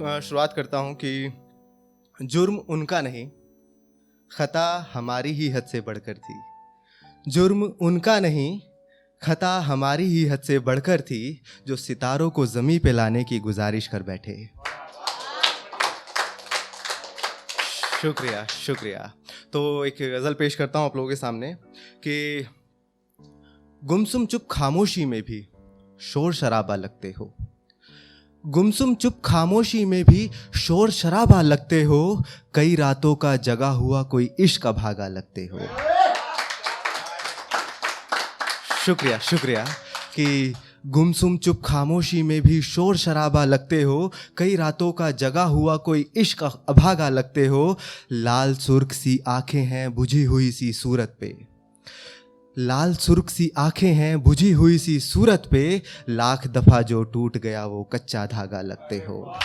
शुरुआत करता हूँ कि जुर्म उनका नहीं, ख़ता हमारी ही हद से बढ़कर थी। जुर्म उनका नहीं, खता हमारी ही हद से बढ़कर थी, जो सितारों को ज़मी पे लाने की गुजारिश कर बैठे। शुक्रिया शुक्रिया। तो एक गज़ल पेश करता हूँ आप लोगों के सामने कि गुमसुम चुप खामोशी में भी शोर शराबा लगते हो। गुमसुम चुप खामोशी में भी शोर शराबा लगते हो। कई रातों का जगा हुआ कोई इश्क का भागा लगते हो। शुक्रिया शुक्रिया कि गुमसुम चुप खामोशी में भी शोर शराबा लगते हो। कई रातों का जगा हुआ कोई इश्क अभागा लगते हो। लाल सुर्ख सी आँखें हैं, बुझी हुई सी सूरत पे। लाल सुर्ख सी आँखें हैं, बुझी हुई सी सूरत पे, लाख दफ़ा जो टूट गया वो कच्चा धागा लगते हो।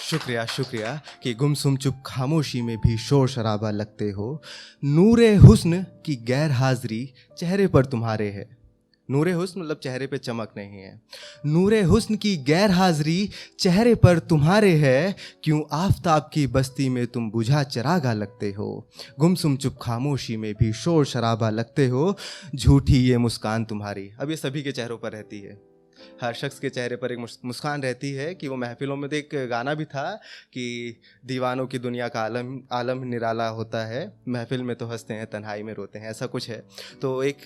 शुक्रिया शुक्रिया कि गुमसुम चुप खामोशी में भी शोर शराबा लगते हो। नूर हुस्न की गैर हाजिरी चेहरे पर तुम्हारे है। नूर हुस्न मतलब चेहरे पे चमक नहीं है। नूर हुस्न की गैर हाजिरी चेहरे पर तुम्हारे है, क्यों आफताब की बस्ती में तुम बुझा चरागा लगते हो? गुमसुम चुप खामोशी में भी शोर शराबा लगते हो, झूठी ये मुस्कान तुम्हारी। अब ये सभी के चेहरों पर रहती है। हर शख्स के चेहरे पर एक मुस्कान रहती है कि वो महफिलों में तो एक गाना भी था कि दीवानों की दुनिया का आलम आलम निराला होता है, महफिल में तो हँसते हैं, तन्हाई में रोते हैं, ऐसा कुछ है। तो एक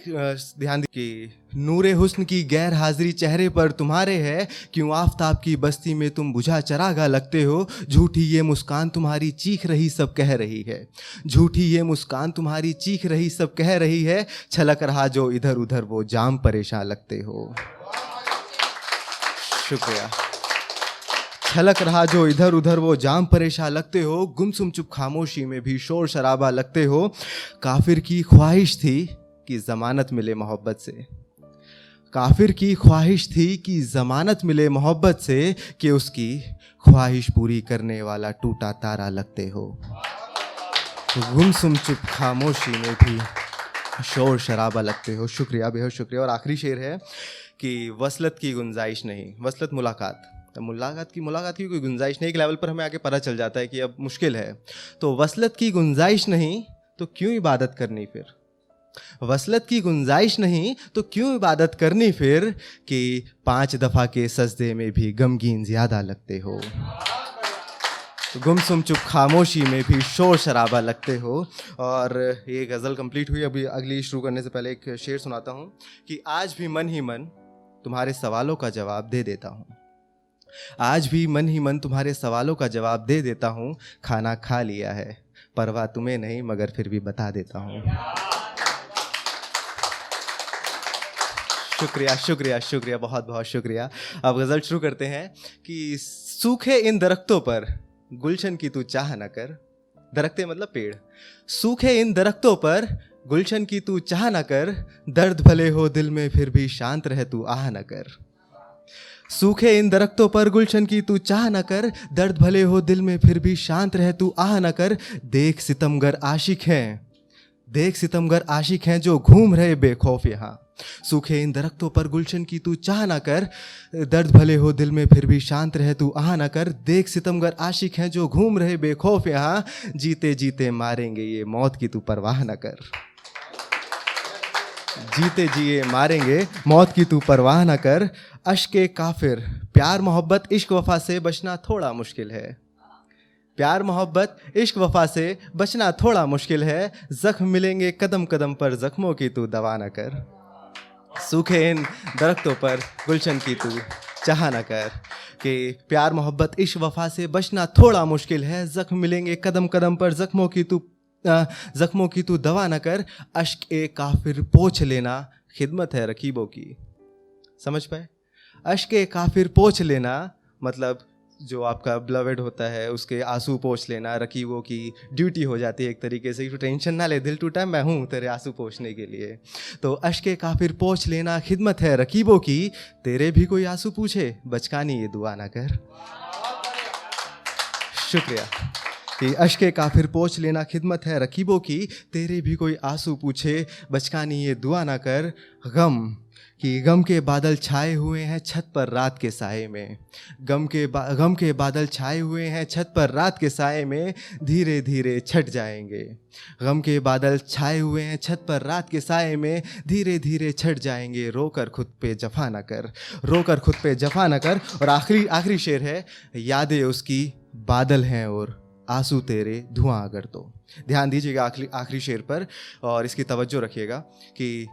ध्यान कि नूर हुस्न की गैर हाजिरी चेहरे पर तुम्हारे है, क्यों आफताब की बस्ती में तुम बुझा चरागा लगते हो, झूठी ये मुस्कान तुम्हारी चीख रही सब कह रही है। झूठी ये मुस्कान तुम्हारी चीख रही सब कह रही है, छलक रहा जो इधर उधर वो जाम परेशान लगते हो। शुक्रिया। छलक रहा जो इधर उधर, वो जाम परेशान लगते हो, गुमसुम चुप खामोशी में भी शोर शराबा लगते हो। काफिर की ख्वाहिश थी कि ज़मानत मिले मोहब्बत से। काफिर की ख्वाहिश थी कि ज़मानत मिले मोहब्बत से कि उसकी ख्वाहिश पूरी करने वाला टूटा तारा लगते हो। गुमसुम चुप खामोशी में भी शोर शराबा लगते हो। शुक्रिया, बेहद शुक्रिया। और आखिरी शेर है कि वसलत की गुंजाइश नहीं, वसलत मुलाकात। तो मुलाकात की मुलाकात की कोई गुंजाइश नहीं, एक लेवल पर हमें आगे पता चल जाता है कि अब मुश्किल है। तो वसलत की गुंजाइश नहीं तो क्यों इबादत करनी फिर? वसलत की गुंजाइश नहीं तो क्यों इबादत करनी फिर कि पाँच दफ़ा के सजदे में भी गमगीन ज़्यादा लगते हो? तो गुमसुम चुप, खामोशी में भी शोर शराबा लगते हो। और ये गज़ल कंप्लीट हुई। अभी अगली शुरू करने से पहले एक शेर सुनाता हूँ कि आज भी मन ही मन तुम्हारे सवालों का जवाब दे देता हूँ। आज भी मन ही मन तुम्हारे सवालों का जवाब दे देता हूँ। खाना खा लिया है। परवाह तुम्हें नहीं, मगर फिर भी बता देता हूँ। शुक्रिया शुक्रिया शुक्रिया, बहुत बहुत शुक्रिया। अब गज़ल शुरू करते हैं कि सूखे इन दरख्तों पर गुलशन की तू चाह न कर। दरख्ते मतलब पेड़। सूखे इन दरख्तों पर गुलशन की तू चाह न कर, दर्द भले हो दिल में, फिर भी शांत रह तू आह न कर। सूखे इन दरख्तों पर गुलशन की तू चाह न कर, दर्द भले हो दिल में, फिर भी शांत रह तू आह न कर। देख सितमगर आशिक हैं, देख सितमगर आशिक हैं जो घूम रहे बेखौफ यहाँ। सूखे इन दरख्तों पर गुलशन की तू चाह ना कर, दर्द भले हो दिल में, फिर भी शांत रहे तू आह ना कर। देख सितमगर आशिक हैं जो घूम रहे बेखौफ यहाँ जीते जीते मारेंगे ये मौत की तू परवाह ना कर। जीते जिए मारेंगे। मौत की तू परवाह ना कर। अश्क काफिर। प्यार, मोहब्बत, इश्क, वफा से बचना थोड़ा मुश्किल है। प्यार, मोहब्बत, इश्क, वफा से बचना थोड़ा मुश्किल है। जख्म मिलेंगे कदम कदम पर। जख्मों की तू दवा ना कर। सूखे इन दरख्तों पर गुलशन की तू चाह न कर। कि प्यार, मोहब्बत, इश्क, वफा से बचना थोड़ा मुश्किल है। ज़ख्म मिलेंगे कदम कदम पर। ज़ख्मों की तू ज़ख्मों की तू दवा न कर, अश्क ए काफिर पोछ लेना, खिदमत है रकीबों की। समझ पाए? अश्क ए काफिर पोछ लेना मतलब जो आपका ब्लवेड होता है, उसके आँसू पोछ लेना, रकीबों की ड्यूटी हो जाती है एक तरीके से। टेंशन ना ले, दिल टूटा, मैं हूँ तेरे आँसू पोछने के लिए। तो अश्क काफिर पोछ लेना, खिदमत है रकीबों की, तेरे भी कोई आँसू पूछे? बचकानी ये दुआ ना कर। शुक्रिया। कि अश्के काफिर पोछ लेना खिदमत है रकीबों की, तेरे भी कोई आँसू पूछे, बचकानी ये दुआ ना कर। गम कि गम के बादल छाए हुए हैं छत पर रात के साए में। गम के गम के बादल छाए हुए हैं छत पर रात के साए में, धीरे धीरे छट जाएँगे। गम के बादल छाए हुए हैं छत पर रात के साए में, धीरे धीरे छट जाएँगे। रोकर खुद पे जफा न कर, रोकर खुद पे जफा न कर। और आखिरी आखिरी शेर है, यादें उसकी बादल हैं और आँसू तेरे धुआँ अगर तो। ध्यान दीजिएगा आखिरी आखिरी शेर पर, और इसकी तवज्जो रखिएगा कि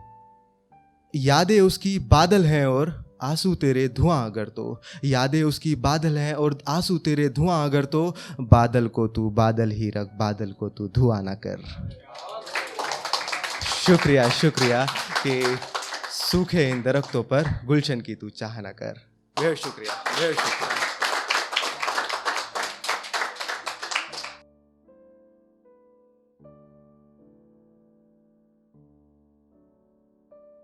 यादें उसकी बादल हैं और आँसू तेरे धुआँ अगर तो। यादें उसकी बादल हैं और आँसू तेरे धुआँ अगर तो। बादल को तू बादल ही रख, बादल को तू धुआँ ना कर। शुक्रिया शुक्रिया कि सूखे इन दरख्तों पर गुलशन की तू चाह ना कर। बहुत शुक्रिया बहुत शुक्रिया।